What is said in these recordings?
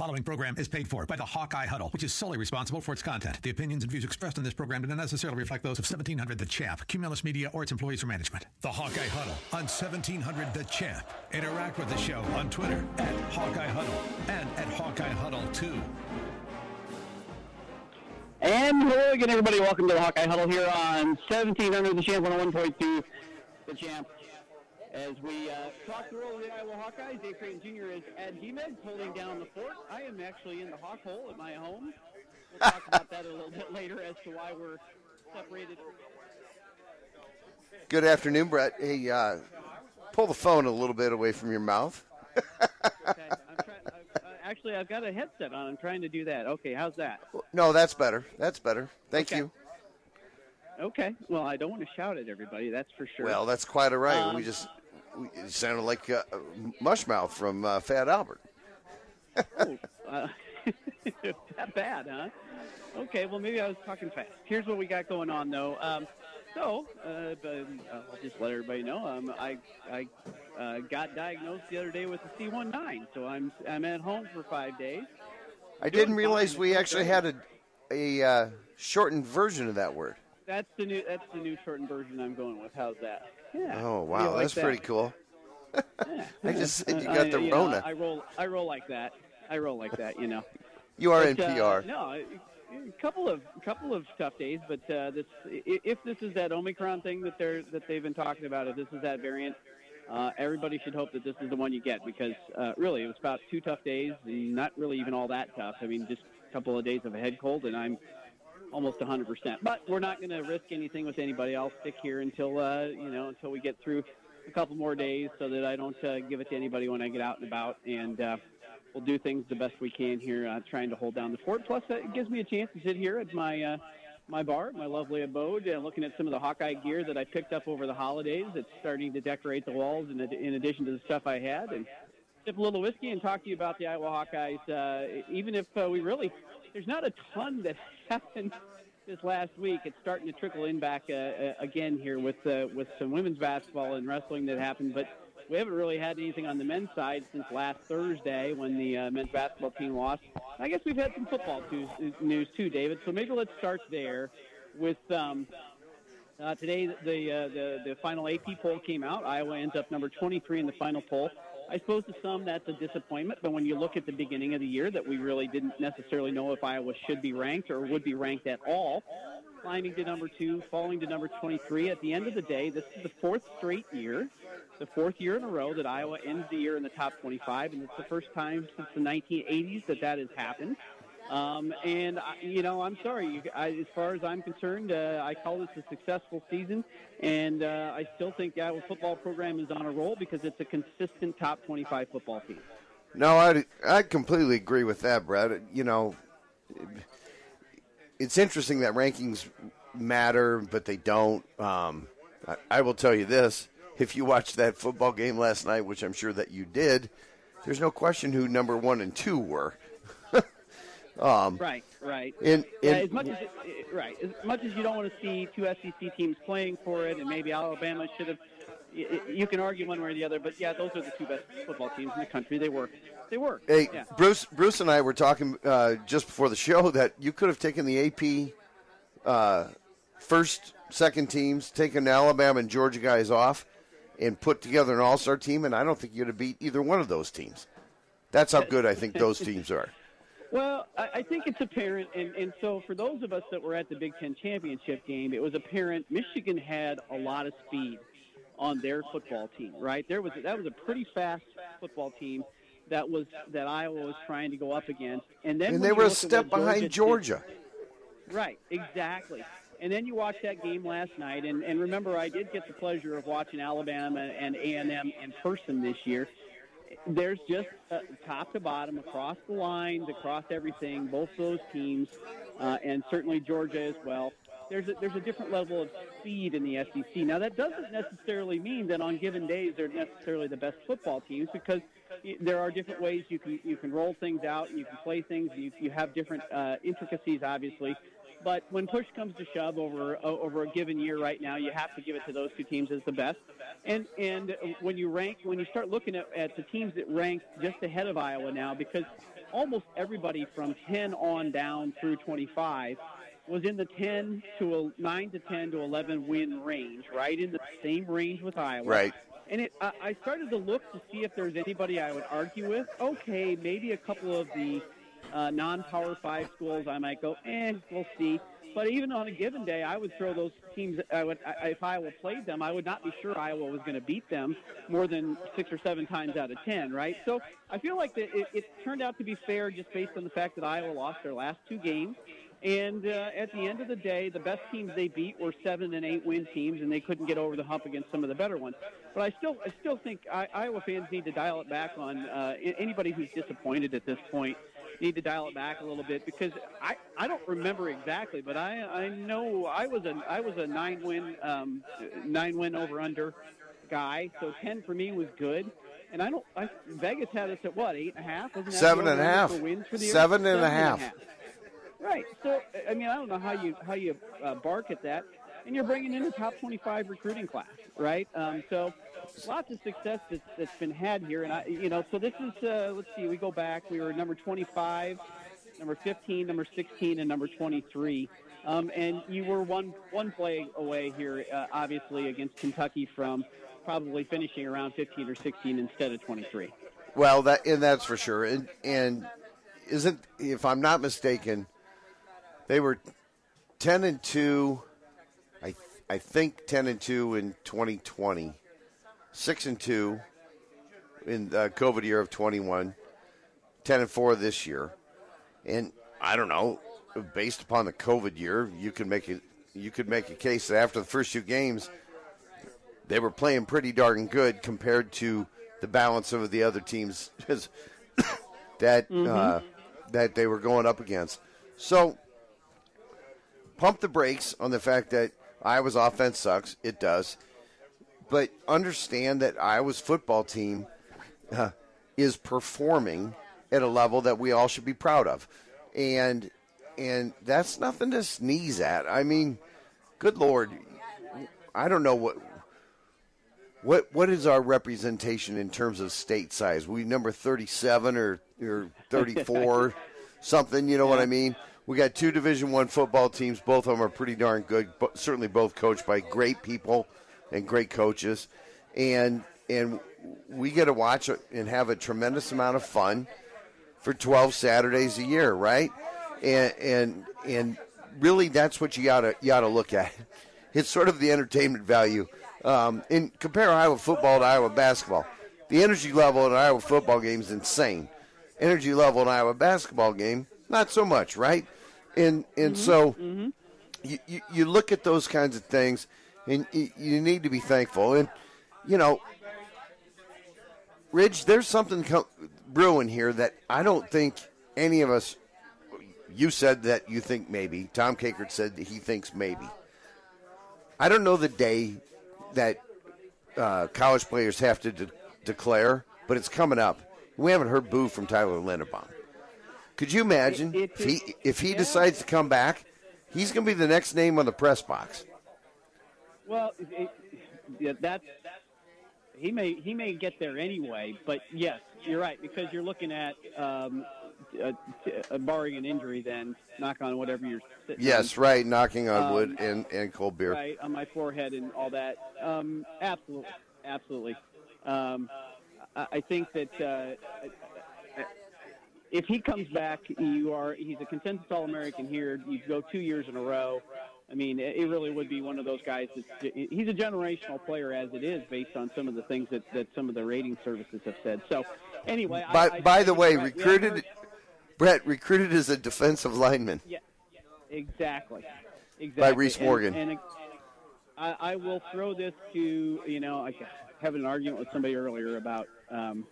following program is paid for by the Hawkeye Huddle, which is solely responsible for its content. The opinions and views expressed in this program do not necessarily reflect those of 1700 The Champ, Cumulus Media, or its employees or management. The Hawkeye Huddle on 1700 The Champ. Interact with the show on Twitter at Hawkeye Huddle and at Hawkeye Huddle 2. And hello again, everybody. Welcome to the Hawkeye Huddle here on 1700 The Champ 101.2 The Champ. As we uh, talk through all the Iowa Hawkeyes, Dave Creighton Jr. is at Hemed holding down the fort. I am actually in the Hawk Hole at my home. We'll talk about that a little bit later as to why we're separated. Good afternoon, Brett. Hey, uh, pull the phone a little bit away from your mouth. Okay, uh, actually, I've got a headset on. I'm trying to do that. Okay, how's that? No, that's better. That's better. Thank Okay. you. Okay. Well, I don't want to shout at everybody. That's for sure. Well, that's quite all right. Um, we just it sounded like uh, Mushmouth from uh, Fat Albert. Oh, uh, that bad, huh? Okay, well, maybe I was talking fast. Here's what we got going on, though. Um, so, uh, but, uh, I'll just let everybody know. Um, I I uh, got diagnosed the other day with a C19, so I'm I'm at home for five days. I Doing didn't realize we actually had a a uh, shortened version of that word. That's the new that's the new shortened version I'm going with. How's that? Yeah. Oh wow, like that's that? pretty cool. Yeah. I just said you I- got the you know, Rona. I roll I roll like that. I roll like that, you know. You are But, uh, NPR. no, a couple of couple of tough days, but uh, this if this is that Omicron thing that they're that they've been talking about, if this is that variant, uh, everybody should hope that this is the one you get because uh, really it was about two tough days, not really even all that tough. I mean, just a couple of days of a head cold, and I'm almost 100%. But we're not going to risk anything with anybody. I'll stick here until uh, you know until we get through a couple more days, so that I don't uh, give it to anybody when I get out and about, and uh, we'll do things the best we can here, uh, trying to hold down the fort. Plus, uh, it gives me a chance to sit here at my uh, my bar, my lovely abode, uh, looking at some of the Hawkeye gear that I picked up over the holidays. It's starting to decorate the walls, in, in addition to the stuff I had, and sip a little whiskey and talk to you about the Iowa Hawkeyes. Uh, even if uh, we really, there's not a ton that happened this last week. It's starting to trickle in back uh, uh, again here with uh, with some women's basketball and wrestling that happened, but we haven't really had anything on the men's side since last Thursday when the uh, men's basketball team lost. I guess we've had some football news, too, David. So maybe let's start there with. Um, uh, today, the, uh, the the final AP poll came out. Iowa ends up number 23 in the final poll. I suppose to some that's a disappointment, but when you look at the beginning of the year, that we really didn't necessarily know if Iowa should be ranked or would be ranked at all. Climbing to number two, falling to number 23. At the end of the day, this is the fourth straight year, the fourth year in a row that Iowa ends the year in the top 25, and it's the first time since the 1980s that that has happened. Um, and I- you know, I'm sorry. You, I, as far as I'm concerned, uh, I call this a successful season, and uh, I still think the Iowa football program is on a roll because it's a consistent top 25 football team. No, I I completely agree with that, Brad. You know, it's interesting that rankings matter, but they don't. Um, I, I will tell you this: if you watched that football game last night, which I'm sure that you did, there's no question who number one and two were. Um, Right, right. in Yeah, in as much as right, as much as you don't want to see two SEC teams playing for it, and maybe Alabama should have. You can argue one way or the other, but yeah, those are the two best football teams in the country. They work. They work. Hey, yeah. Bruce. Bruce and I were talking uh, just before the show that you could have taken the AP uh, first, second teams, taken Alabama and Georgia guys off, and put together an all-star team, and I don't think you'd have beat either one of those teams. That's how good I think those teams are. Well, I, I think it's apparent, and, and so for those of us that were at the Big Ten championship game, it was apparent Michigan had a lot of speed on their football team. Right there was that was a pretty fast football team that was that Iowa was trying to go up against, and then And they were a look at what step behind did- Georgia. Right, exactly. And then you watch that game last night, and, and remember, I did get the pleasure of watching Alabama and A and M in person this year. There's just uh, top to bottom, across the lines, across everything, both those teams, uh, and certainly Georgia as well. There's a, there's a different level of speed in the SEC. Now that doesn't necessarily mean that on given days they're necessarily the best football teams because there are different ways you can you can roll things out and you can play things. You you have different uh, intricacies, obviously. But when push comes to shove over uh, over a given year, right now, you have to give it to those two teams as the best. And and when you rank, when you start looking at, at the teams that rank just ahead of Iowa now, because almost everybody from 10 on down through 25 was in the 10 to a 9 to 10 to 11 win range, right in the same range with Iowa. Right. And it, I I started to look to see if there's anybody I would argue with. Okay, maybe a couple of the uh, non-power five schools, I might go, eh, we'll see. But even on a given day, I would throw those teams. I would, I, if Iowa played them, I would not be sure Iowa was going to beat them more than six or seven times out of ten, right? So I feel like that it, it turned out to be fair just based on the fact that Iowa lost their last two games. And uh, at the end of the day, the best teams they beat were seven and eight win teams, and they couldn't get over the hump against some of the better ones. But I still, I still think I, Iowa fans need to dial it back on uh, anybody who's disappointed at this point. Need to dial it back a little bit because I, I don't remember exactly, but I I know I was a I was a nine win um, nine win over under guy, so ten for me was good. And I don't. I, Vegas had us at what eight and a half? Wasn't that Seven and a half. for Wins for the year? Seven and a half. Right. So I mean, I don't know how you how you uh, bark at that, and you're bringing in a top 25 recruiting class, right? Um, so lots of success that's, that's been had here, and I, you know, so this is uh, let's see, we go back, we were number 25, number 15, number 16, and number 23. Um, and you were one one play away here, uh, obviously against Kentucky from probably finishing around 15 or 16 instead of 23. Well, that and that's for sure. And and isn't if I'm not mistaken, they were ten and two. I I think ten and two in 2020, six and two in the COVID year of 21, 10 and four this year, and I don't know. Based upon the COVID year, you could make it. You could make a case that after the first two games, they were playing pretty darn good compared to the balance of the other teams that uh, that they were going up against. So, pump the brakes on the fact that Iowa's offense sucks. It does, but understand that Iowa's football team uh, is performing at a level that we all should be proud of, and and that's nothing to sneeze at. I mean, good lord, I don't know what what what is our representation in terms of state size? We number thirty seven or or thirty four, something. You know what I mean? We got two Division One football teams. Both of them are pretty darn good. But certainly both coached by great people and great coaches, and and we get to watch and have a tremendous amount of fun for twelve Saturdays a year, right? And and and really, that's what you gotta you gotta look at. It's sort of the entertainment value. Um, and compare Iowa football to Iowa basketball. The energy level in Iowa football game is insane. Energy level in Iowa basketball game, not so much, right? And and so You, you you look at those kinds of things, and you, you need to be thankful. And you know, Ridge, there's something co- brewing here that I don't think any of us. You said that you think maybe. Tom Kakert said that he thinks maybe. I don't know the day that uh, college players have to de- declare, but it's coming up. We haven't heard boo from Tyler Linderbaum. Could you imagine It- if he if he yeah. decides to come back? He's going to be the next name on the press box. Well, it, it, yeah, that's he may he may get there anyway, but yes, you're right because you're looking at um, uh, uh, barring an injury, then knock on whatever you're sitting Yes, on, right. Knocking on Um, wood and, and cold beer. right on my forehead and all that. Um, absolutely, absolutely. Um, I, I think that uh, if he comes back, you are he's a consensus All American here. You go two years in a row. I mean, it really would be one of those guys. That's, he's a generational player as it is, based on some of the things that, that some of the rating services have said. So, anyway, By, I, by I the way, you're right. We recruited, heard- Brett, recruited as a defensive lineman. Yeah, exactly. Exactly. By Reese And- Morgan. And, I, I will throw this to you know I had an argument with somebody earlier about um,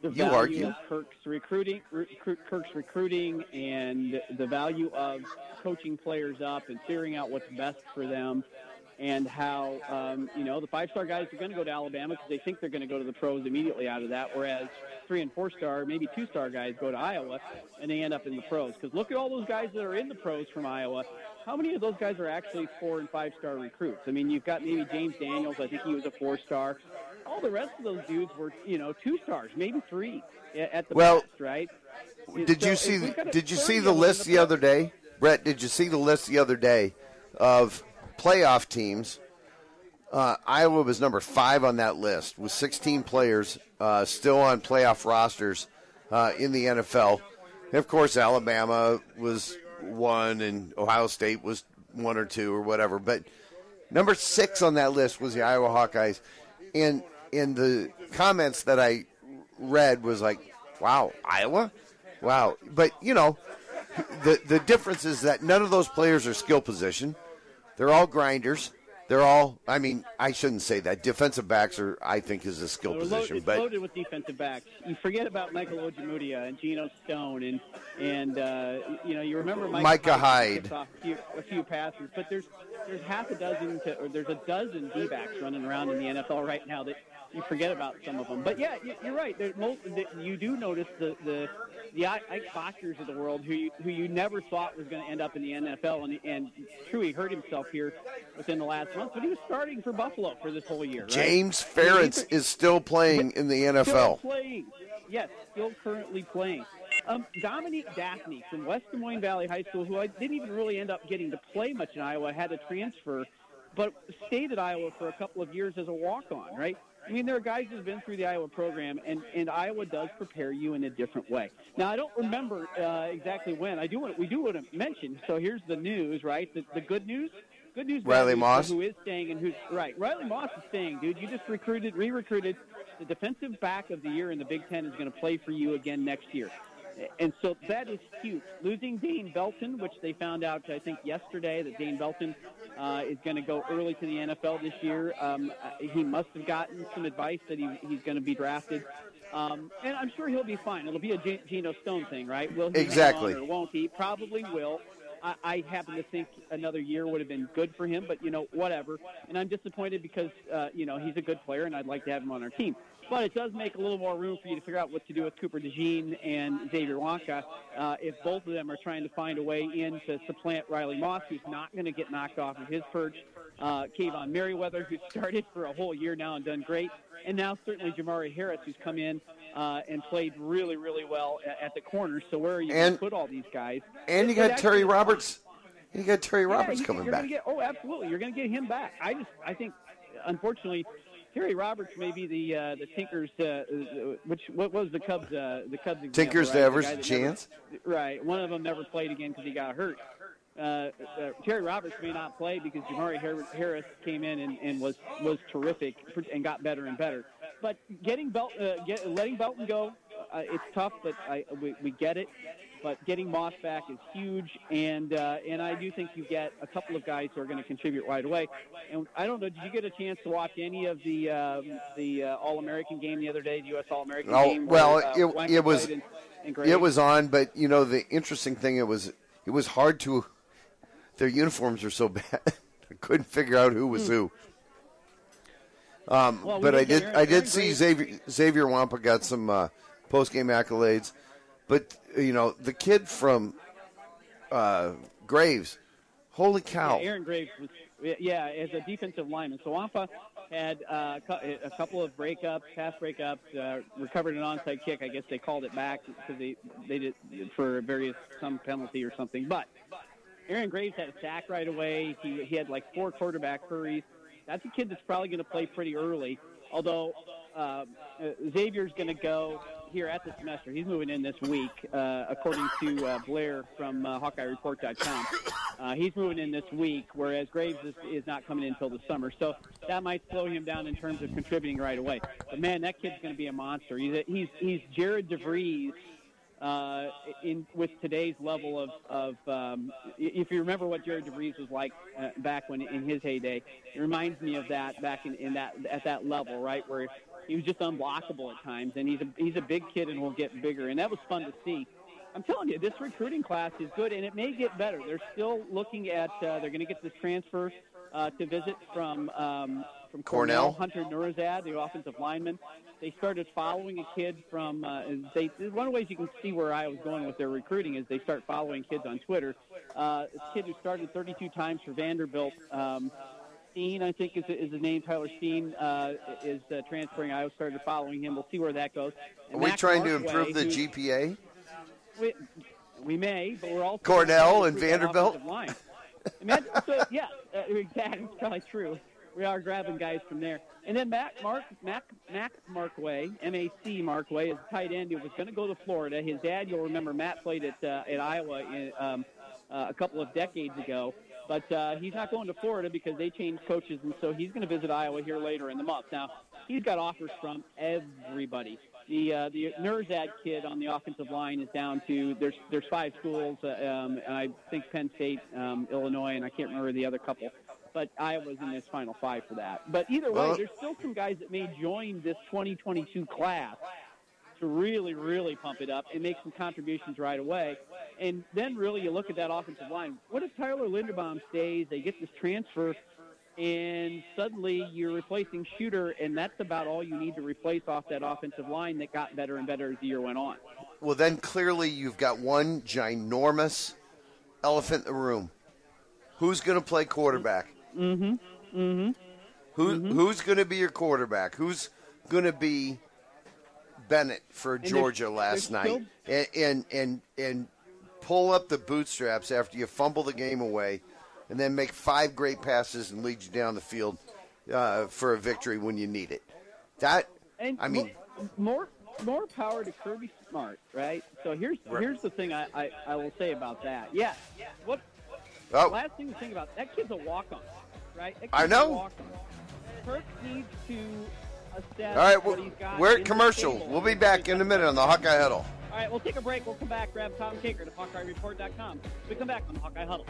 the You value argue. of Kirk's recruiting, recruit, Kirk's recruiting, and the value of coaching players up and figuring out what's best for them. And how um, you know the five-star guys are going to go to Alabama because they think they're going to go to the pros immediately out of that, whereas three and four-star, maybe two-star guys go to Iowa and they end up in the pros. Because look at all those guys that are in the pros from Iowa. How many of those guys are actually four and five-star recruits? I mean, you've got maybe James Daniels. I think he was a four-star. All the rest of those dudes were, you know, two stars, maybe three at the Well, best, right? Did So you see? we've got a Did you see the list the play- other day, Brett? Did you see the list the other day of playoff teams? Uh, Iowa was number five on that list with 16 players uh, still on playoff rosters uh, in the NFL. And of course, Alabama was one, and Ohio State was one or two or whatever. But number six on that list was the Iowa Hawkeyes, and in the comments that I read was like, "Wow, Iowa, wow." But you know, the the difference is that none of those players are skill position. They're all grinders. They're all. I mean, I shouldn't say that. Defensive backs are, I think, is a skill They're position. loaded, but loaded with defensive backs. You forget about Michael Ojemudia and Geno Stone, and and uh, you know you remember Micah, Micah Hyde. off a few, a few passes, but there's there's half a dozen to, or there's a dozen D backs running around in the NFL right now that you forget about some of them. But yeah, you- you're right. Most, you do notice the the the Ike of the world who you, who you never thought was going to end up in the NFL, and and true, he hurt himself here within the last month, but he was starting for Buffalo for this whole year. Right? James Ferentz is still playing in the Still NFL. playing. Yes, still currently playing. Um, Dominique Dafney from West Des Moines Valley High School, who I didn't even really end up getting to play much in Iowa, had to transfer, but stayed at Iowa for a couple of years as a walk-on, right? I mean, there are guys who've been through the Iowa program, and, and Iowa does prepare you in a different way. Now, I don't remember uh, exactly when. I do want we do want to mention. So here's the news, right? The, the good news. Good news. Riley news Moss? who is staying and who's right. Riley Moss is staying, dude. You just recruited, re-recruited the defensive back of the year in the Big Ten is going to play for you again next year. And so that is huge. Losing Dane Belton, which they found out, I think, yesterday, that Dane Belton uh, is going to go early to the NFL this year. Um, uh, he must have gotten some advice that he, he's going to be drafted. Um, and I'm sure he'll be fine. It'll be a G- Geno Stone thing, right? Will he Exactly. or won't he? Probably will. I, I happen to think another year would have been good for him, but you know, whatever. And I'm disappointed because uh, you know he's a good player, and I'd like to have him on our team. But it does make a little more room for you to figure out what to do with Cooper DeJean and Xavier Nwankpa uh, if both of them are trying to find a way in to supplant Riley Moss, who's not going to get knocked off of his perch. Uh, Kaevon Merriweather, who started for a whole year now and done great, and now certainly Jamari Harris, who's come in uh, and played really, really well at, at the corner. So where are you going to put all these guys? And you got Terry Roberts. You got Terry Roberts you- coming you're back. Get, oh, absolutely. You're going to get him back. I just, I think, unfortunately, Terry Roberts may be the uh, the Tinkers. Uh, uh, which what was the Cubs? Uh, the Cubs. example, Tinkers right? The chance? Right. One of them never played again because he got hurt. Uh, uh, Terry Roberts may not play because Jamari Har- Harris came in and, and was was terrific and got better and better. But getting Belt, uh, get, letting Belton go, uh, it's tough, but I, we, we get it. But getting Moss back is huge, and uh, and I do think you get a couple of guys who are going to contribute right away. And I don't know, did you get a chance to watch any of the um, the uh, All American game the other day, the U.S. All American Oh, game? well, where, uh, it- it was- and- and It was on, but you know the interesting thing it was it was hard to their uniforms are so bad. I couldn't figure out who was who. Um, Hmm. Well, but I did Aaron- I did Aaron see Xavier Xavier Nwankpa got some uh, post game accolades, but you know the kid from uh, Graves, holy cow! Yeah, Aaron Graves was, yeah, as a defensive lineman. So Nwankpa had uh, a couple of breakups, pass breakups, uh, recovered an onside kick. I guess they called it back because they they did for various some penalty or something. But Aaron Graves had a sack right away. He he had like four quarterback hurries. That's a kid that's probably going to play pretty early. Although uh, uh, Xavier's going to go here at the semester. He's moving in this week, uh, according to uh, Blair from uh, HawkeyeReport.com. Uh, he's moving in this week, whereas Graves is, is not coming in until the summer. So that might slow him down in terms of contributing right away. But man, that kid's going to be a monster. He's he's he's Jared DeVries uh, in with today's level of, of um, if you remember what Jared DeVries was like uh, back when in his heyday, it reminds me of that back in, in that at that level, right, where he was just unblockable at times, and he's a he's a big kid and will get bigger, and that was fun to see. I'm telling you, this recruiting class is good, and it may get better. They're still looking at uh, they're going to get this transfer uh, to visit from um, from Cornell? Hunter Nourzad, the offensive lineman. They started following a kid from. Uh, they one of the ways you can see where I was going with their recruiting is they start following kids on Twitter. Uh, this kid who started 32 times for Vanderbilt. Um, Steen, I think is, is the name. Tyler Steen uh, is uh, transferring. I started following him. We'll see where that goes. And Are we Mac trying Markway, to improve the GPA? We, we may, but we're also Cornell and trying to improve that Vanderbilt? Line. So, yeah, uh, exactly. It's probably true. We are grabbing guys from there. And then Mac Mark Mac Mac Markway, M A C Markway, is a tight end who was going to go to Florida. His dad, you'll remember, Matt played at uh, at Iowa in, um, uh, a couple of decades ago. But uh, he's not going to Florida because they changed coaches, and so he's going to visit Iowa here later in the month. Now, he's got offers from everybody. The uh, the Nourzad kid on the offensive line is down to there's there's five schools, uh, um, and I think Penn State, um, Illinois, and I can't remember the other couple. But Iowa's in this final five for that. But either way, Well- there's still some guys that may join this 2022 class to really, really pump it up and make some contributions right away. And then really you look at that offensive line. What if Tyler Linderbaum stays? They get this transfer, and suddenly you're replacing Shooter, and that's about all you need to replace off that offensive line that got better and better as the year went on. Well, then clearly you've got one ginormous elephant in the room. Who's going to play quarterback? Mm-hmm. Mm-hmm. Who who's going to be your quarterback? Who's going to be Bennett for Georgia last night? And, and and and pull up the bootstraps after you fumble the game away, and then make five great passes and lead you down the field uh, for a victory when you need it. That And I mean, more more power to Kirby Smart, right? So here's Right. here's the thing I, I, I will say about that. Yeah. What oh, last thing to think about that kid's a walk on, right? I know. Kirk needs to all right. We're, we're at commercial. We'll be back in a minute on the Hawkeye Huddle. All right, we'll take a break. We'll come back, grab Tom Kakert to HawkeyeReport.com. We come back on the Hawkeye Huddle.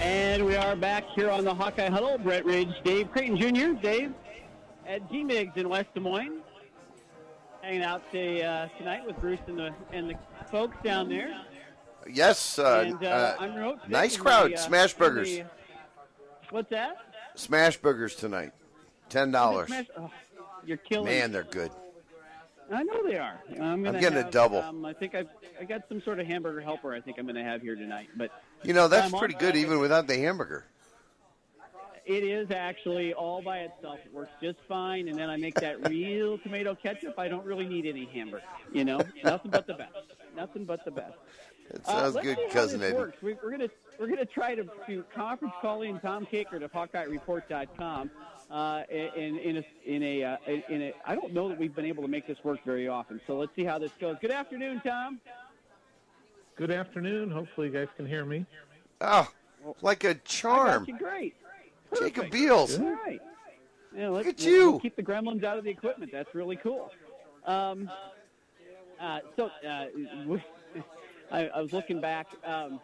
And we are back here on the Hawkeye Huddle. Brett Ridge, Dave Creighton Jr., Dave at G Migs in West Des Moines, hanging out to, uh, tonight with Bruce and the and the folks down there. Yes, uh, and uh, uh, I'm nice crowd. the, Smash burgers. the- what's that? Smash burgers tonight. Ten dollars. Oh, you're killing. Man, they're good. I know they are. I'm, gonna getting a double. Um, I think I've I got some sort of hamburger helper. I think I'm going to have here tonight. But You know that's I'm pretty good even without the hamburger. it is actually all by itself. It works just fine. And then I make that real tomato ketchup. I don't really need any hamburger. You know, nothing but the best. Nothing but the best. It Uh, sounds let's good, cousin this Eddie. works. We, we're gonna we're gonna try to, to conference call in Tom Kakert to HawkeyeReport.com. Uh, in in a in a uh, in a I don't know that we've been able to make this work very often. So let's see how this goes. Good afternoon, Tom. Good afternoon. Hopefully, you guys can hear me. Oh, like a charm. got you great. Jacob Beals. All right. Yeah, Look at you. let's keep the gremlins out of the equipment. That's really cool. Um, uh, so uh, we, I, I was looking back. Um,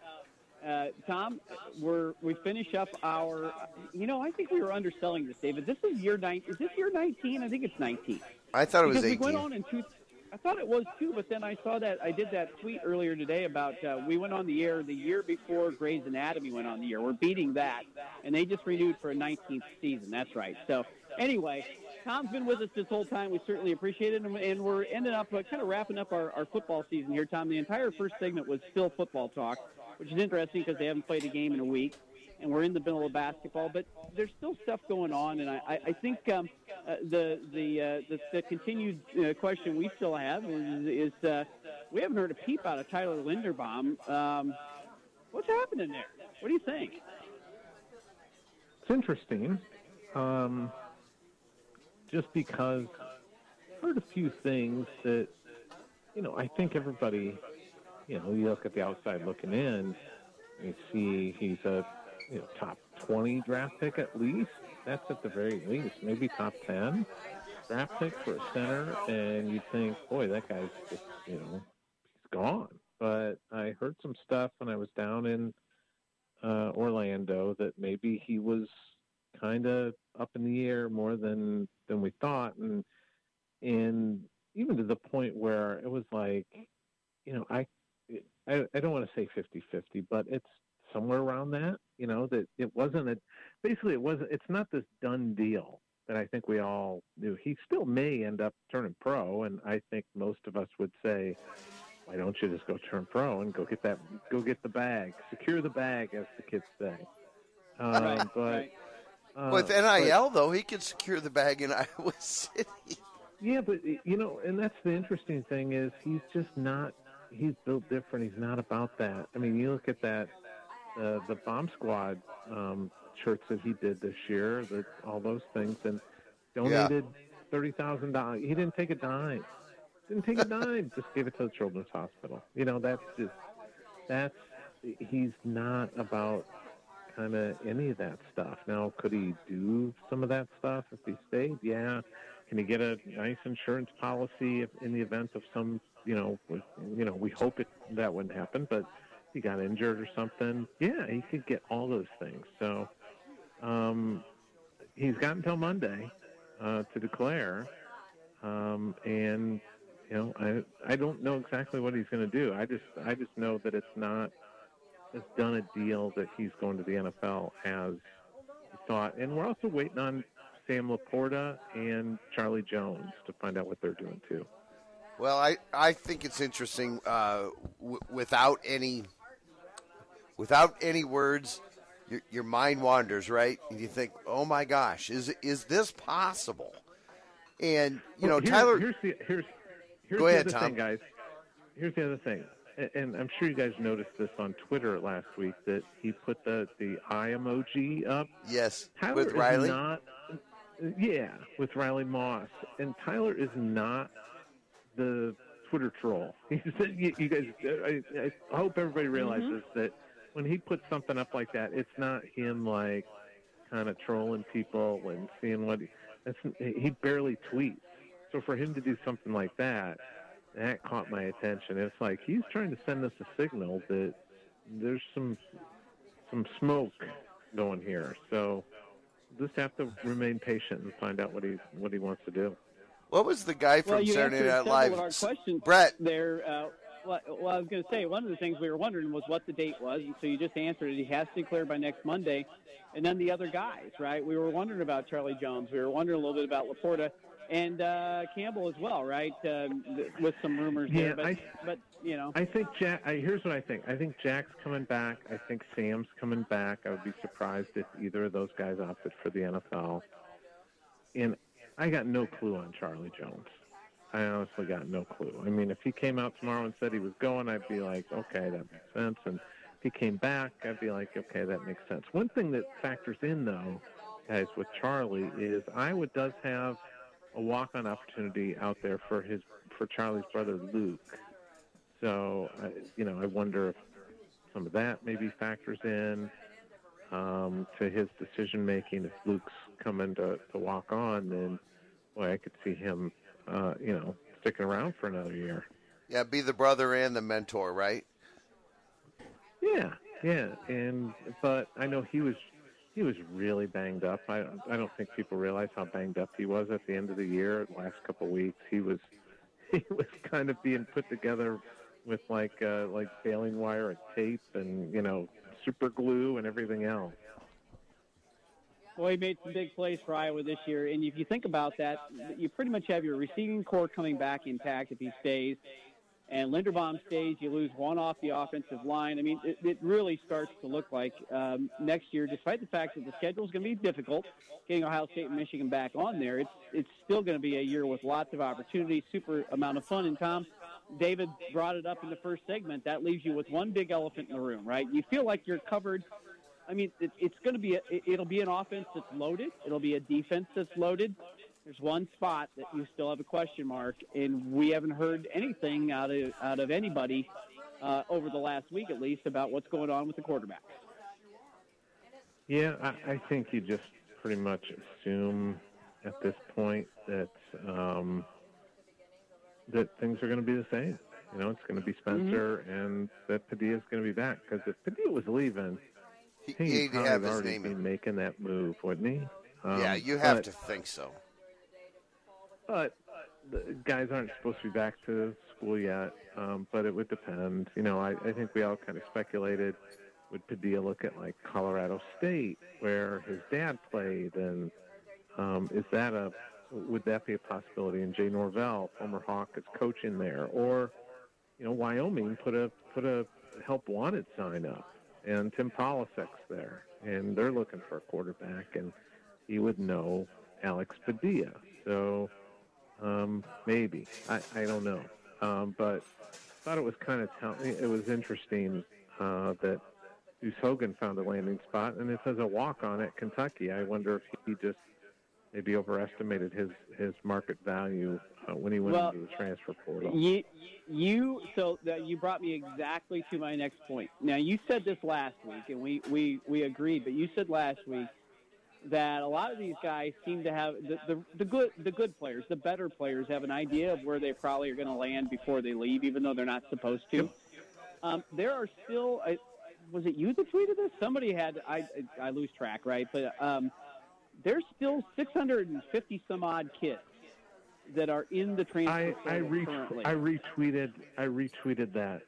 uh, Tom, we're we finish up our. You know, I think we were underselling this, David. This is year nine. Is this year nineteen? I think it's nineteen. I thought it was because we went on in two. I thought it was two, but then I saw that I did that tweet earlier today about uh, we went on the air the year before Grey's Anatomy went on the air. We're beating that, and they just renewed for a 19th season. That's right. So anyway, Tom's been with us this whole time. We certainly appreciate it, and, we're ending up uh, kind of wrapping up our, our football season here, Tom. The entire first segment was still football talk, which is interesting because they haven't played a game in a week and we're in the middle of basketball, but there's still stuff going on, and I, I, I think um, uh, the the, uh, the the continued uh, question we still have is, is uh, we haven't heard a peep out of Tyler Linderbaum. Um, what's happening there? What do you think? It's interesting, um, just because I've heard a few things that, you know, I think everybody, you know, you look at the outside looking in, you see he's a, you know, top 20 draft pick at least. That's at the very least, maybe top 10 draft pick for a center, and you think, boy, that guy's just, you know, he's gone. But I heard some stuff when I was down in uh, Orlando that maybe he was kind of up in the air more than than we thought, and and even to the point where it was like, you know, I I, I don't want to say 50-50, but it's somewhere around that. You know, that it wasn't a basically it wasn't. It's not this done deal that I think we all knew. He still may end up turning pro, and I think most of us would say why don't you just go turn pro and go get that, go get the bag, secure the bag, as the kids say. Um, Right, but right. Uh, With but- NIL, though, he could secure the bag in Iowa City. Yeah, but you know, and that's the interesting thing is he's just not. He's built different. He's not about that. I mean, you look at that, uh, the bomb squad um, shirts that he did this year, that all those things, and donated thirty thousand dollars. He didn't take a dime. Didn't take a dime. just gave it to the children's hospital. You know, that's just that's he's not about kind of any of that stuff. Now, could he do some of that stuff if he stayed? Yeah. Can he get a nice insurance policy if, in the event of some, you know, you know, we hope it that wouldn't happen, but he got injured or something, yeah, he could get all those things. So, um, he's got until Monday uh, to declare, um, and you know, I I don't know exactly what he's going to do. I just I just know that it's not has done a deal that he's going to the NFL as thought, and we're also waiting on Sam Laporta and Charlie Jones to find out what they're doing too. Well, I, I think it's interesting. Uh, w- without any without any words, your, your mind wanders, right? And you think, "Oh my gosh, is is this possible?" And you know, Well, here's, Tyler. Here's the here's here's Go the ahead, other Tom. thing, guys. Here's the other thing, and I'm sure you guys noticed this on Twitter last week that he put the the eye emoji up. yes, Tyler with is Riley. not. Yeah, with Riley Moss, and Tyler is not the Twitter troll. He's, you, you guys, I, I hope everybody realizes mm-hmm. that when he puts something up like that, it's not him like kind of trolling people and seeing what he. That's, he barely tweets. So for him to do something like that, that caught my attention. It's like he's trying to send us a signal that there's some some smoke going here. So just have to remain patient and find out what he what he wants to do. what was the guy from well, you Saturday answered Night Live? our questions Brett. there. Uh, well, well, I was going to say one of the things we were wondering was what the date was, and so you just answered it. He has to declare by next Monday, and then the other guys, right? We were wondering about Charlie Jones. We were wondering a little bit about Laporta and uh, Campbell as well, right? Um, th- with some rumors Yeah, there, but I- but you know, I think Jack. I, here's what I think. I think Jack's coming back. I think Sam's coming back. I would be surprised if either of those guys opted for the NFL. And I got no clue on Charlie Jones. I honestly got no clue. I mean, if he came out tomorrow and said he was going, I'd be like, okay, that makes sense. And if he came back, I'd be like, okay, that makes sense. One thing that factors in, though, guys, with Charlie is Iowa does have a walk-on opportunity out there for his for Charlie's brother Luke. So, I, you know, I wonder if some of that maybe factors in um, to his decision making. If Luke's coming to, to walk on, then boy, I could see him, uh, you know, sticking around for another year. Yeah, be the brother and the mentor, right? Yeah, yeah, and but I know he was he was really banged up. I I don't think people realize how banged up he was at the end of the year. The last couple of weeks, he was he was kind of being put together with like uh, like baling wire and tape and you know super glue and everything else. Well, he made some big plays for Iowa this year, and if you think about that, you pretty much have your receiving core coming back intact if he stays, and Linderbaum stays. You lose one off the offensive line. I mean, it, it really starts to look like um, next year, despite the fact that the schedule is going to be difficult, getting Ohio State and Michigan back on there, it's it's still going to be a year with lots of opportunities, super amount of fun. And Tom, David brought it up in the first segment. That leaves you with one big elephant in the room, right? You feel like you're covered I mean, it, it's going to be a, it- it'll be an offense that's loaded. It'll be a defense that's loaded. There's one spot that you still have a question mark, and we haven't heard anything out of out of anybody uh, over the last week, at least, about what's going on with the quarterback. Yeah, I, I think you just pretty much assume at this point that um, that things are going to be the same. You know, it's going to be Spencer, and that Padilla is going to be back. Because if Padilla was leaving, He, I think he'd he'd have his already name be in. making that move, wouldn't he? Um, yeah, you have but- to think so. But the guys aren't supposed to be back to school yet. Um, but it would depend. You know, I, I think we all kind of speculated would Padilla look at like Colorado State, where his dad played, and um, is that a would that be a possibility? And Jay Norvell, former Hawk, is coaching there, or you know, Wyoming put a put a help wanted sign up, and Tim Polasek's there, and they're looking for a quarterback, and he would know Alex Padilla. So um, maybe I, I don't know, um, but thought it was kind of t- it was interesting uh, that Deuce Hogan found a landing spot, and it says a walk on at Kentucky. I wonder if he just maybe overestimated his his market value uh, when he went Well, into the transfer portal. You, you so that you brought me exactly to my next point. Now you said this last week, and we we we agreed. But you said last week that a lot of these guys seem to have the the, the good the good players, the better players, have an idea of where they probably are going to land before they leave, even though they're not supposed to. Um, there are still. I, was it you that tweeted this? Somebody had. I I lose track, right? But um, there's still 650 some odd kids that are in the transfer I I, re-. I retweeted I retweeted that.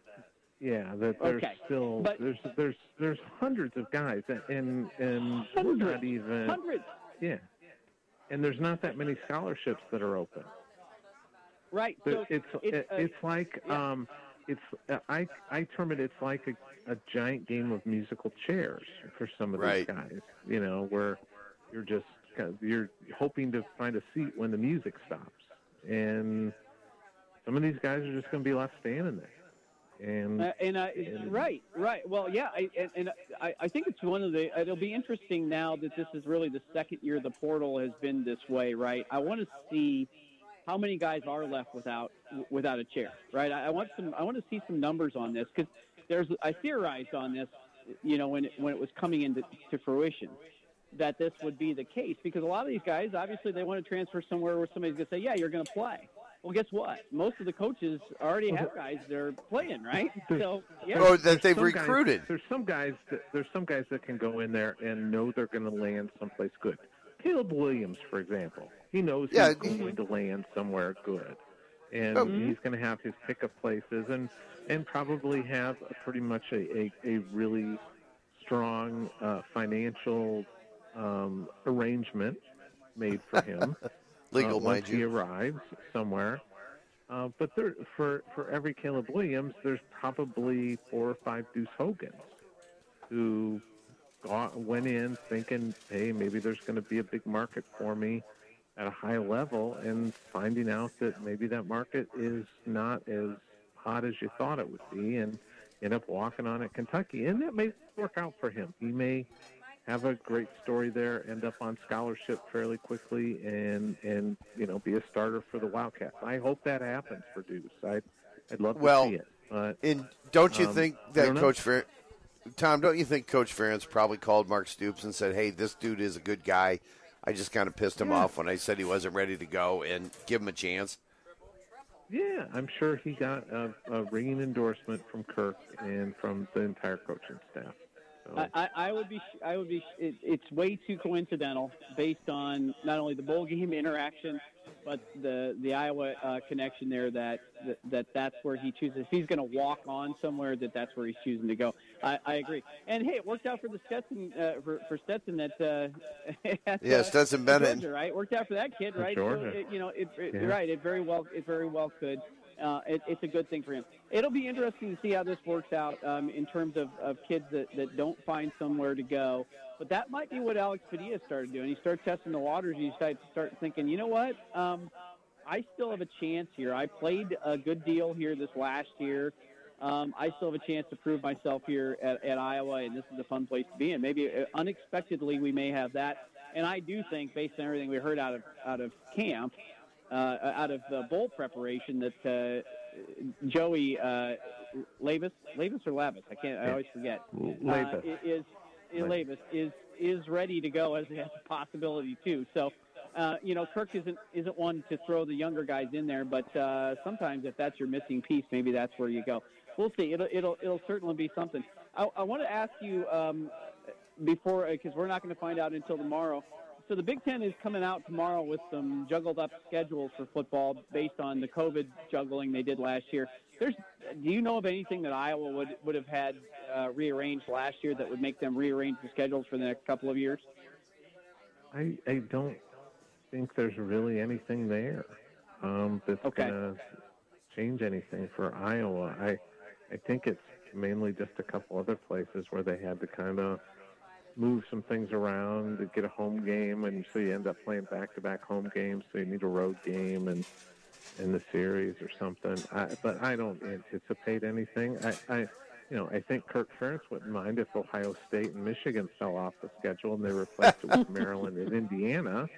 Yeah, that there's Okay, still but- there's there's there's hundreds of guys and and, and we're Hundreds. not even Hundreds. yeah, and there's not that many scholarships that are open. Right. So it's it's, uh, it's like yeah. um it's uh, I I term it it's like a, a giant game of musical chairs for some of Right. these guys. You know where you're just you're hoping to find a seat when the music stops, and some of these guys are just going to be left standing there. And Uh, and I, And- right, right. Well, yeah, I, and, and I, I think it's one of the. It'll be interesting now that this is really the second year the portal has been this way, right? I want to see how many guys are left without without a chair, right? I, I want some. I want to see some numbers on this because there's. I theorized on this, you know, when it, when it was coming into to fruition, that this would be the case because a lot of these guys, obviously, they want to transfer somewhere where somebody's going to say, "Yeah, you're going to play." Well, guess what? Most of the coaches already have guys that are playing, right? So, yeah. Or that they've some guys- recruited. there's some guys that there's some guys that can go in there and know they're going to land someplace good. Caleb Williams, for example, he knows Yeah, he's he- going to land somewhere good, and Oh. he's going to have his pick of places and and probably have a, pretty much a, a, a really strong uh, financial um, arrangement made for him. Legal, uh, once he you. arrives somewhere. Uh, but there, for for every Caleb Williams, there's probably four or five Deuce Hogans who got, went in thinking, hey, maybe there's going to be a big market for me at a high level, and finding out that maybe that market is not as hot as you thought it would be, and end up walking on at Kentucky, and that may work out for him. He may have a great story there, end up on scholarship fairly quickly, and and you know be a starter for the Wildcats. I hope that happens for Deuce. I'd I'd love Well, to see it. But And don't you Um, think that. Coach Fer- Tom? Don't you think Coach Ferentz probably called Mark Stoops and said, "Hey, this dude is a good guy. I just kind of pissed him Yeah. off when I said he wasn't ready to go, and give him a chance." yeah, I'm sure he got a, a ringing endorsement from Kirk and from the entire coaching staff. So, I, I, I would be. I would be. It, it's way too coincidental, based on not only the bowl game interaction, but the the Iowa uh, connection there. That, that that that's where he chooses. If he's going to walk on somewhere, that that's where he's choosing to go. I, I agree. And hey, it worked out for the Stetson uh, for, for Stetson that. Uh, at, Yeah, uh, Stetson Bennett. Georgia, right? Worked out for that kid, right? So it, you know, it, it, Yeah. right. It very well. It very well could. Uh, it, it's a good thing for him. It'll be interesting to see how this works out um, in terms of, of kids that, that don't find somewhere to go. But that might be what Alex Padilla started doing. He started testing the waters. He started start thinking, you know what? Um, I still have a chance here. I played a good deal here this last year. Um, I still have a chance to prove myself here at, at Iowa, and this is a fun place to be in. Maybe uh, unexpectedly we may have that. And I do think, based on everything we heard out of out of camp, uh, out of the bowl preparation, that uh, Joey uh, Lavis, Lavis or Lavis, I can't, I always forget. Lavis. Uh, is is Lavis is is ready to go as a possibility too. So, uh, you know, Kirk isn't isn't one to throw the younger guys in there, but uh, sometimes if that's your missing piece, maybe that's where you go. We'll see. It'll it'll it'll certainly be something. I, I want to ask you um, before because we're not going to find out until tomorrow. So the Big Ten is coming out tomorrow with some juggled up schedules for football based on the COVID juggling they did last year. There's, do you know of anything that Iowa would would have had uh, rearranged last year that would make them rearrange the schedules for the next couple of years? I I don't think there's really anything there um, that's Okay. gonna change anything for Iowa. I I think it's mainly just a couple other places where they had to kind of move some things around to get a home game, and so you end up playing back-to-back home games. So you need a road game and in the series or something. I, but I don't anticipate anything. I, I, you know, I think Kirk Ferentz wouldn't mind if Ohio State and Michigan fell off the schedule and they replaced it with Maryland and Indiana.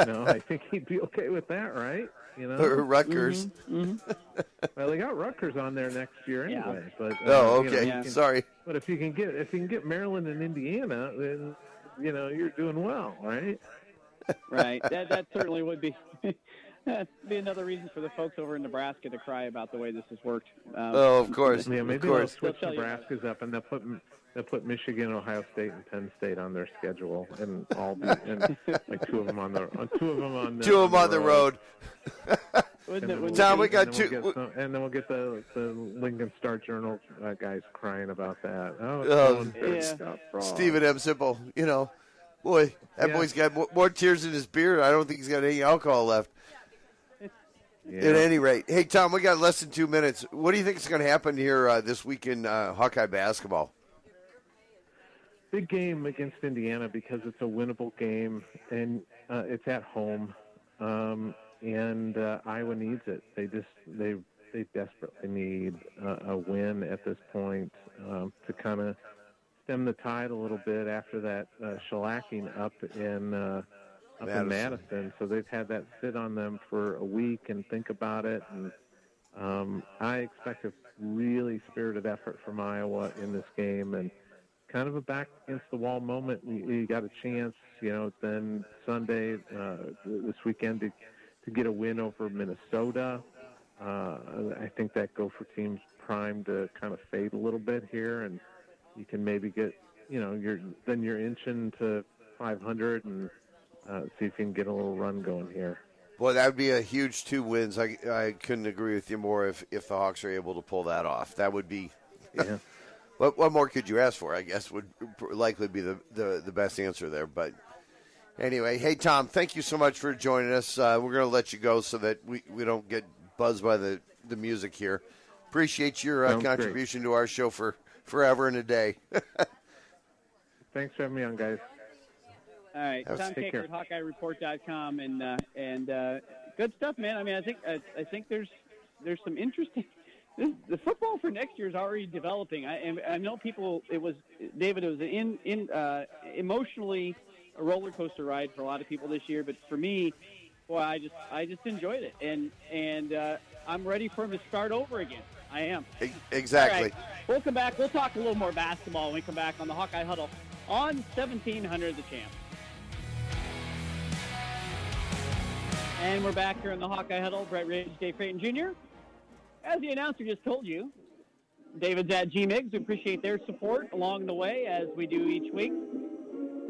You know, I think he'd be okay with that, right? You know, Or Rutgers. Mm-hmm. well, they got Rutgers on there next year Yeah. anyway. But uh, Oh, you know, okay. you can- Sorry. but if you can get if you can get Maryland and Indiana, then you know you're doing well, right? right. That that certainly would be that'd be another reason for the folks over in Nebraska to cry about the way this has worked. Um, Oh, of course. Yeah, maybe they'll course. switch They'll tell Nebraska's up and they'll put they'll put Michigan, Ohio State, and Penn State on their schedule, and all be, and like two of them on the two of them on the, Two of them on the road. Wouldn't And it, then wouldn't Tom, we be- got two- We'll some, and then we'll get the the Lincoln Star Journal uh, guys crying about that. Oh, it's Oh, Yeah. Steven M. Sipple, you know, boy, that Yeah. boy's got more, more tears in his beard. I don't think he's got any alcohol left. Yeah. At any rate, hey Tom, we got less than two minutes. What do you think is going to happen here uh, this week in uh, Hawkeye basketball? Big game against Indiana because it's a winnable game and uh, it's at home, um, and uh, Iowa needs it. They just they they desperately need uh, a win at this point um, to kind of stem the tide a little bit after that uh, shellacking up in uh, up Madison. in Madison. So they've had that sit on them for a week and think about it and. Um, I expect a really spirited effort from Iowa in this game, and kind of a back against the wall moment. You, you got a chance, you know, then Sunday, uh, this weekend to, to get a win over Minnesota. Uh, I think that Gopher team's primed to kind of fade a little bit here, and you can maybe get, you know, you're then you're inching to 500 and uh, see if you can get a little run going here. Boy, that would be a huge two wins. I, I couldn't agree with you more if, if the Hawks are able to pull that off. That would be. Yeah. What, what more could you ask for? I guess would likely be the, the, the best answer there. But anyway, hey Tom, thank you so much for joining us. Uh, we're going to let you go so that we, we don't get buzzed by the, the music here. Appreciate your uh, Sounds great. contribution to our show for forever and a day. Thanks for having me on, guys. All right, Have Tom take Kakert care. at HawkeyeReport.com, and uh, and uh, good stuff, man. I mean, I think I, I think there's there's some interesting. This, the football for next year is already developing. I I know people. It was David. It was an in in uh, emotionally a roller coaster ride for a lot of people this year, but for me, boy, I just I just enjoyed it, and and uh, I'm ready for him to start over again. I am. Exactly. All right. We'll come back. We'll talk a little more basketball when we come back on the Hawkeye Huddle on 1700 The Champ. And we're back here in the Hawkeye Huddle. Brett Ridge, Dave Creighton Jr. As the announcer just told you, David's at G-Migs. We appreciate their support along the way as we do each week.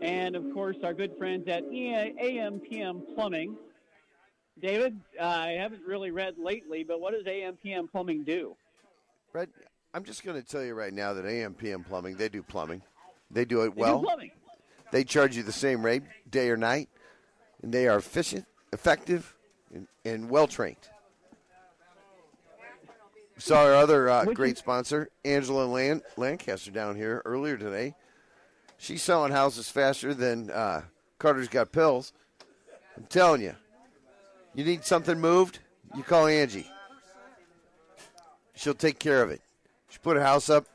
And, of course, our good friends at AMPM Plumbing. David, uh, I haven't really read lately, but what does AMPM Plumbing do? Brett, I'm just going to tell you right now that AMPM Plumbing, they do plumbing. They do it well. They do plumbing. They charge you the same rate day or night, and they are efficient, effective, and, and well trained. Saw our other uh, great is- sponsor, Angela Lan- Lancaster, down here earlier today. She's selling houses faster than uh, Carter's Got Pills. I'm telling you, you need something moved, you call Angie. She'll take care of it. She put a house up.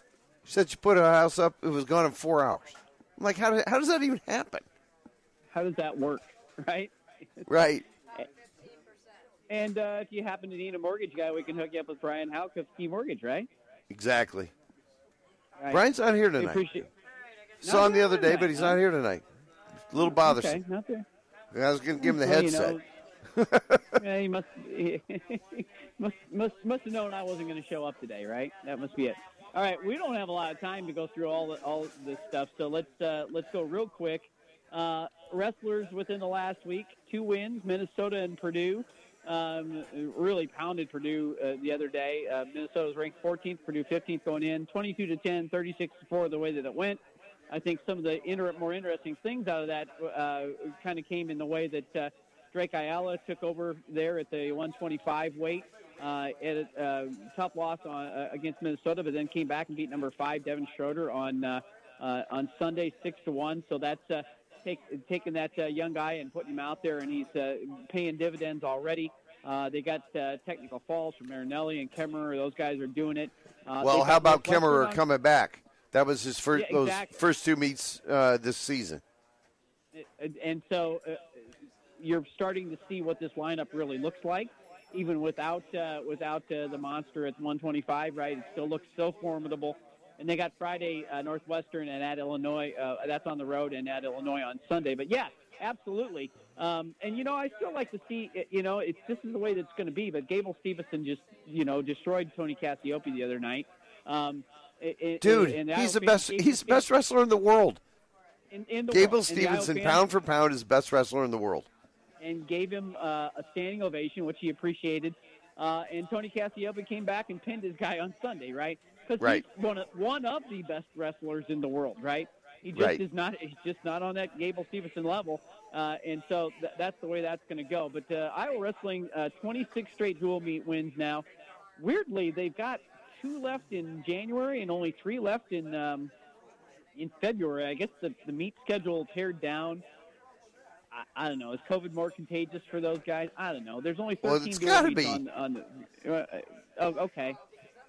She said she put a house up. It was gone in four hours. I'm like, how, do, how does that even happen? How does that work, right? Right. And uh, if you happen to need a mortgage guy, we can hook you up with Brian Houck of Key Mortgage, right? Exactly. right. Brian's not here tonight. appreciate. Saw him the other day, but he's not here tonight. A little bothersome. Okay, not there. I was going to give him the Well, you headset. know, yeah, he must, he must must must have known I wasn't going to show up today, right? That must be it. All right, we don't have a lot of time to go through all the, all this stuff, so let's uh, let's go real quick. Uh, wrestlers within the last week, two wins: Minnesota and Purdue. Um, really pounded Purdue uh, the other day. Uh, Minnesota was ranked 14th, Purdue 15th going in, 22 to 10, 36 to 4 the way that it went. I think some of the inter- more interesting things out of that uh, kind of came in the way that uh, Drake Ayala took over there at the 125 weight. Uh, at a uh, tough loss on, uh, against Minnesota, but then came back and beat number five Devin Schroder on uh, uh, on Sunday, six to one. So that's uh, take, taking that uh, young guy and putting him out there, and he's uh, paying dividends already. Uh, they got uh, technical falls from Marinelli and Kemerer. Those guys are doing it. Uh, well, how about Kemerer coming back? That was his first Yeah, exactly. those first two meets uh, this season. And- and so uh, you're starting to see what this lineup really looks like, even without uh, without uh, the monster at 125. Right, it still looks so formidable. And they got Friday uh, Northwestern and at Illinois. Uh, that's on the road and at Illinois on Sunday. But yeah, absolutely. Um, and you know, I still like to see. You know, it's this is the way that's going to be. But Gable Stevenson just you know destroyed Tony Cassioppi the other night. Um, i- i- Dude, and he's the best. He's the best wrestler in the world. in, in the Gable world. And the Iowa Stevenson, pound for pound, is the best wrestler in the world. and gave him uh, a standing ovation, which he appreciated. Uh, and Tony Cassioppi came back and pinned his guy on Sunday, right? Because Right. he's one of, one of the best wrestlers in the world, right? He just Right. is not. He's just not on that Gable Stevenson level, uh, and so th- that's the way that's going to go. But uh, Iowa wrestling, uh, 26 straight dual meet wins now. Weirdly, they've got two left in January and only three left in um, in February. I guess the the meet schedule pared down. I, I don't know. Is COVID more contagious for those guys? I don't know. There's only 13 Well, it's gotta be. on on. The, uh, oh, okay,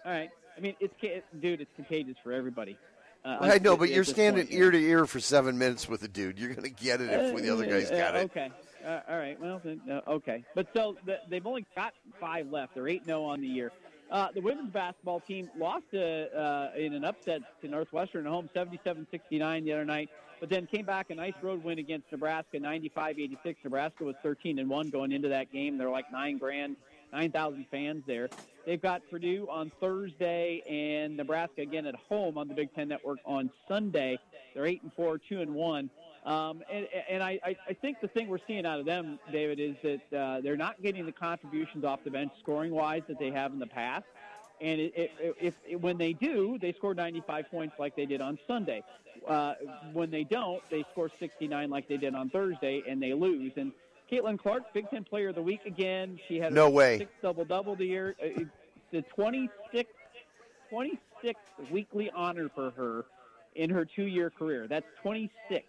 all right. I mean, it's dude, it's contagious for everybody. Uh, I know, but you're standing point. ear to ear for seven minutes with a dude. You're going to get it if the other guy's Uh, got it. Okay. Uh, all right. Well, then, uh, okay. But so the, they've only got five left. They're 8 0 on the year. Uh, the women's basketball team lost uh, uh, in an upset to Northwestern at home 77 69 the other night, but then came back a nice road win against Nebraska 95 86. Nebraska was 13 and 1 going into that game. They're like nine grand, 9,000 fans there. They've got Purdue on Thursday and Nebraska again at home on the Big Ten Network on Sunday. They're 8 and 4, 2 and 1. Um, and and I, I I think the thing we're seeing out of them, David, is that uh, they're not getting the contributions off the bench scoring wise that they have in the past. And it, it, if, if when they do, they score 95 points like they did on Sunday. Uh, when they don't, they score 69 like they did on Thursday, and they lose. And Caitlin Clark, Big Ten Player of the Week again. She had No a way. six double double the year. Uh, the 26th 26th weekly honor for her in her two year career. That's 26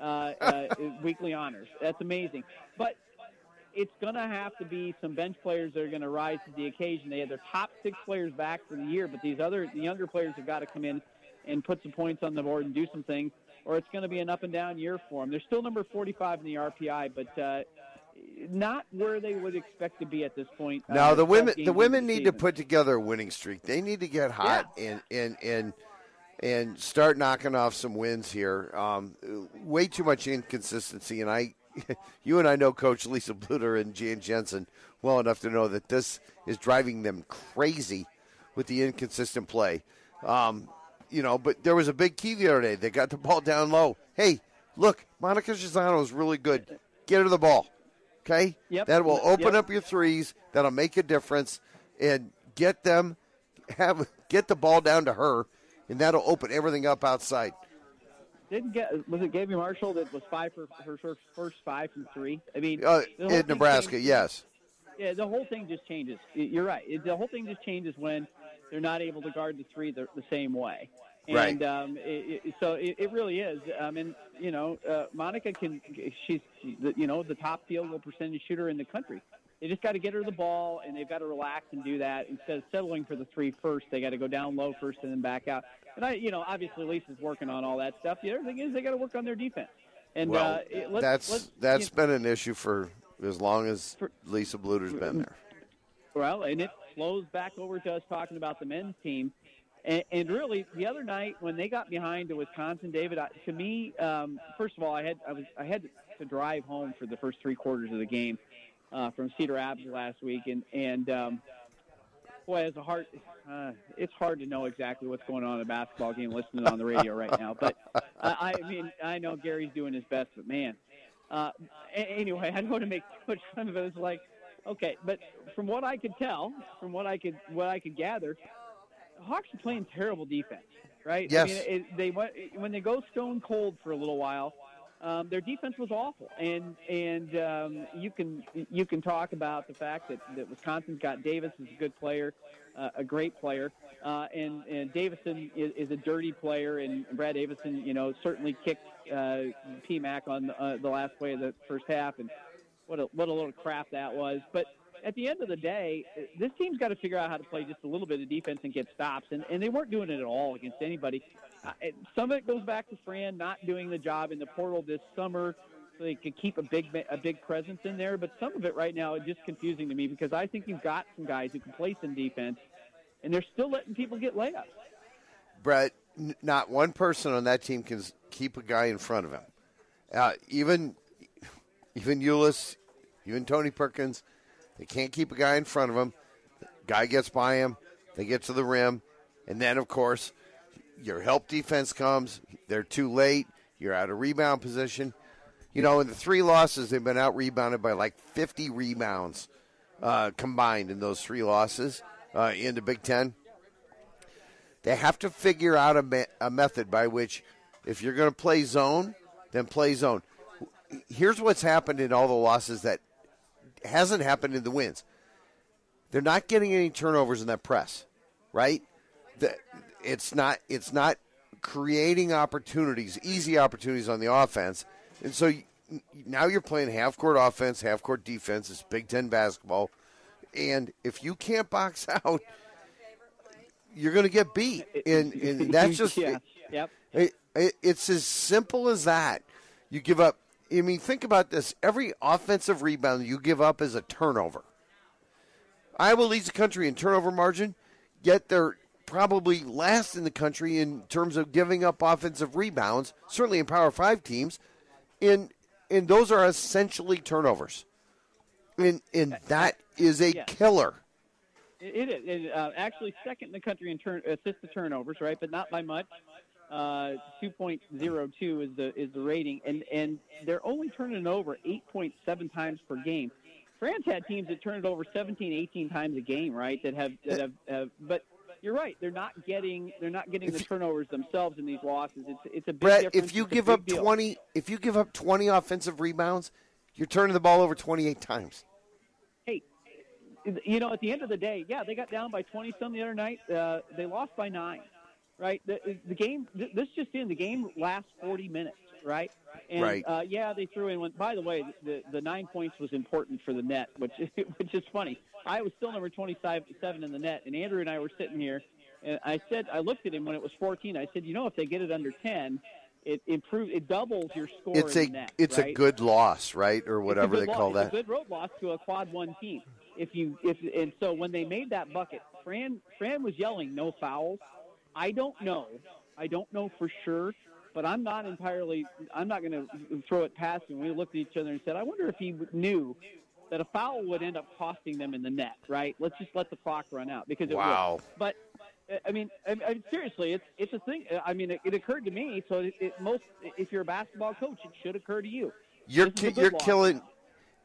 uh, uh, weekly honors. That's amazing. But it's going to have to be some bench players that are going to rise to the occasion. They had their top six players back for the year, but these other the younger players have got to come in and put some points on the board and do some things, or it's going to be an up and down year for them. They're still number 45 in the RPI, but uh, not where they would expect to be at this point. uh, Now the women, the women need to put together a winning streak. They need to get hot and and and and start knocking off some wins here. Um, way too much inconsistency, and I, you and I know Coach Lisa Bluder and Jan Jensen well enough to know that this is driving them crazy with the inconsistent play. Um, you know, but there was a big key the other day. They got the ball down low. Hey, look, Monika Czinano is really good. Get her the ball. Okay? Yep. That will open Yep. up your threes. That'll make a difference and get them have get the ball down to her and that'll open everything up outside. Didn't get was it Gabby Marshall that was five for her first, five from three? I mean, Uh, in Nebraska, changed- yes. Yeah, the whole thing just changes. You're right. The whole thing just changes when they're not able to guard the three the, the same way. And Right. um, it, it, so it, it really is. Um, and you know, uh, Monica can. She's the, you know the top field goal percentage shooter in the country. They just got to get her the ball, and they've got to relax and do that instead of settling for the three first. They got to go down low first and then back out. And I, you know, obviously Lisa's working on all that stuff. The other thing is they got to work on their defense. And Well, uh, it- let's, that's let's, that's you been an issue for as long as For- Lisa Bluder's been there. Well, and it flows back over to us talking about the men's team. And, and really, the other night when they got behind to Wisconsin, David, I, to me, um, first of all, I had I was I had to drive home for the first three quarters of the game uh, from Cedar Rapids last week, and and um, boy, it's a hard. Uh, it's hard to know exactly what's going on in a basketball game listening on the radio right now. But I, I mean, I know Gary's doing his best, but man. Uh, a- anyway, I don't want to make too much fun of it. It's like, okay, but from what I could tell, from what I could what I could gather, the Hawks are playing terrible defense, right? Yes. I mean, it, they went when they go stone cold for a little while. Um, their defense was awful, and and um, you can you can talk about the fact that, that Wisconsin's got Davis is a good player, uh, a great player, uh, and and Davison is, is a dirty player, and Brad Davison, you know, certainly kicked uh, PMAC on the, uh, the last play of the first half, and what a what a little crap that was, but at the end of the day, this team's got to figure out how to play just a little bit of defense and get stops, and, and they weren't doing it at all against anybody. Some of it goes back to Fran not doing the job in the portal this summer so they could keep a big a big presence in there, but some of it right now is just confusing to me because I think you've got some guys who can play some defense, and they're still letting people get layups. Brett, n- not one person on that team can keep a guy in front of him. Uh, even even Ulis, even Tony Perkins – they can't keep a guy in front of. The guy gets by him. They get to the rim. And then, of course, your help defense comes. They're too late. You're out of rebound position. You know, in the three losses, they've been out rebounded by like 50 rebounds uh, combined in those three losses uh, in the Big Ten. They have to figure out a, me- a method by which, if you're going to play zone, then play zone. Here's what's happened in all the losses that hasn't happened in the wins. They're not getting any turnovers in that press, right? The, it's not it's not creating opportunities, easy opportunities on the offense, and so you, now you're playing half court offense, half court defense. It's Big Ten basketball, and if you can't box out, you're going to get beat, and, and that's just yeah. yep. It, it, it's as simple as that. You give up I mean, think about this. Every offensive rebound you give up is a turnover. Iowa leads the country in turnover margin, yet they're probably last in the country in terms of giving up offensive rebounds, certainly in Power 5 teams. And, and those are essentially turnovers. And, and that is a yeah. killer. It is. It, uh, actually second in the country in turn, assist to turnovers, right? But not by much. Uh, 2.02 is the is the rating, and and they're only turning it over 8.7 times per game. Fran's had teams that turn it over 17, 18 times a game, right? That have that have, have but you're right. They're not getting they're not getting the turnovers themselves in these losses. It's it's a big Brett. difference. If you It's give up deal. 20, if you give up 20 offensive rebounds, you're turning the ball over 28 times. hey, you know, at the end of the day, yeah, they got down by 20 some the other night. Uh, they lost by nine, right? The, the game, this just in, the game lasts 40 minutes, right? And, Right. Uh, yeah, they threw in one. By the way, the, the nine points was important for the net, which which is funny. I was still number 27 in the net, and Andrew and I were sitting here, and I said, I looked at him when it was 14. I said, you know, if they get it under 10, it improves, it doubles your score It's in a net. it's a good loss, right, or whatever they call loss. that. It's a good road loss to a quad one team. If you if and so when they made that bucket, Fran Fran was yelling no fouls. I don't know. I don't know for sure, but I'm not entirely. I'm not going to throw it past him. We looked at each other and said, I wonder if he knew that a foul would end up costing them in the net. Right? Let's just let the clock run out because it Wow. would. But I mean, I, I, seriously, it's it's a thing. I mean, it, it occurred to me. So it, it most, if you're a basketball coach, it should occur to you. You're This is a ki- you're killing.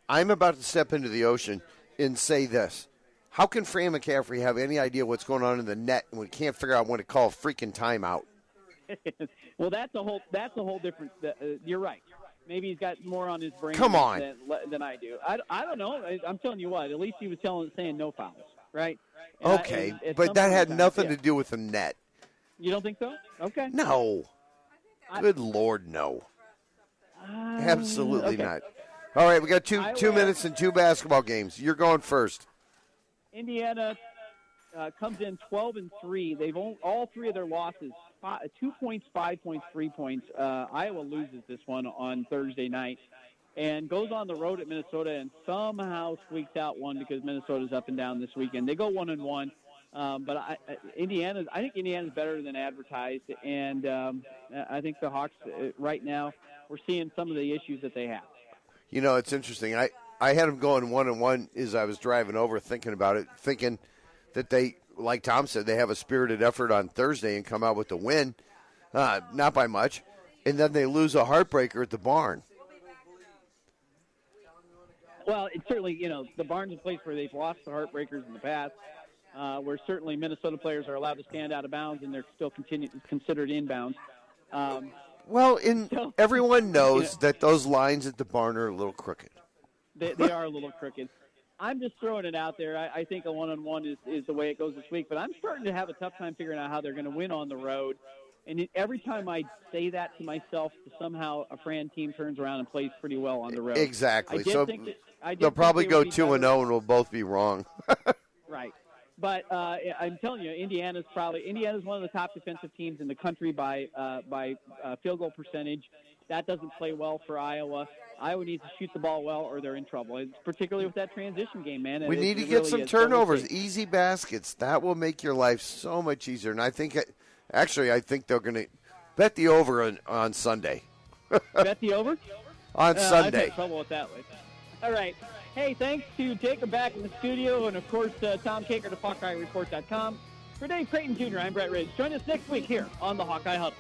I'm about to step into the ocean and say this. How can Fran McCaffery have any idea what's going on in the net when we can't figure out when to call a freaking timeout? well, that's a whole that's a whole different. Uh, you're right. Maybe he's got more on his brain. Come on. than, than I do. I, I don't know. I, I'm telling you what. At least he was telling saying no fouls, right? And I- Okay, and but that had in nothing yeah. to do with the net. You don't think so? Okay. No. I- Good lord, no. Uh, Absolutely okay. not. All right, we got two I two minutes and two basketball games. You're going first. Indiana uh, comes in 12 and three. They've all, all three of their losses, five, two points, five points, three points. Uh, Iowa loses this one on Thursday night and goes on the road at Minnesota and somehow squeaks out one because Minnesota's up and down this weekend. They go one and one. Um, but I, I- think Indiana's better than advertised, and um, I think the Hawks uh, right now we're seeing some of the issues that they have. You know, it's interesting. I, I had them going one and one as I was driving over, thinking about it, thinking that they, like Tom said, they have a spirited effort on Thursday and come out with the win, uh, not by much, and then they lose a heartbreaker at the barn. Well, it's certainly you know the Barnes is a place where they've lost the heartbreakers in the past, uh, where certainly Minnesota players are allowed to stand out of bounds and they're still continue, considered inbounds. Um, Well, in So- everyone knows Yeah. that those lines at the barn are a little crooked. They, they are a little crooked. I'm just throwing it out there. I, I think a one-on-one is, is the way it goes this week, but I'm starting to have a tough time figuring out how they're going to win on the road. And every time I say that to myself, somehow a Fran team turns around and plays pretty well on the road. Exactly. I So that- I they'll probably they go two and zero, and we'll both be wrong. Right. But uh, I'm telling you, Indiana's probably Indiana's one of the top defensive teams in the country by uh, by uh, field goal percentage. That doesn't play well for Iowa. Iowa needs to shoot the ball well, or they're in trouble. It's particularly with that transition game, man. we It- need to get really some. Turnovers, easy baskets. That will make your life so much easier. And I think, actually, I think they're going to bet the over on, on Sunday. Bet the over. On Uh, I've Sunday. had trouble with that. All right. Hey, thanks to Jacob back in the studio, and of course uh, Tom Kakert to HawkeyeReport.com. For Dave Creighton Jr., I'm Brett Ridge. Join us next week here on the Hawkeye Huddle.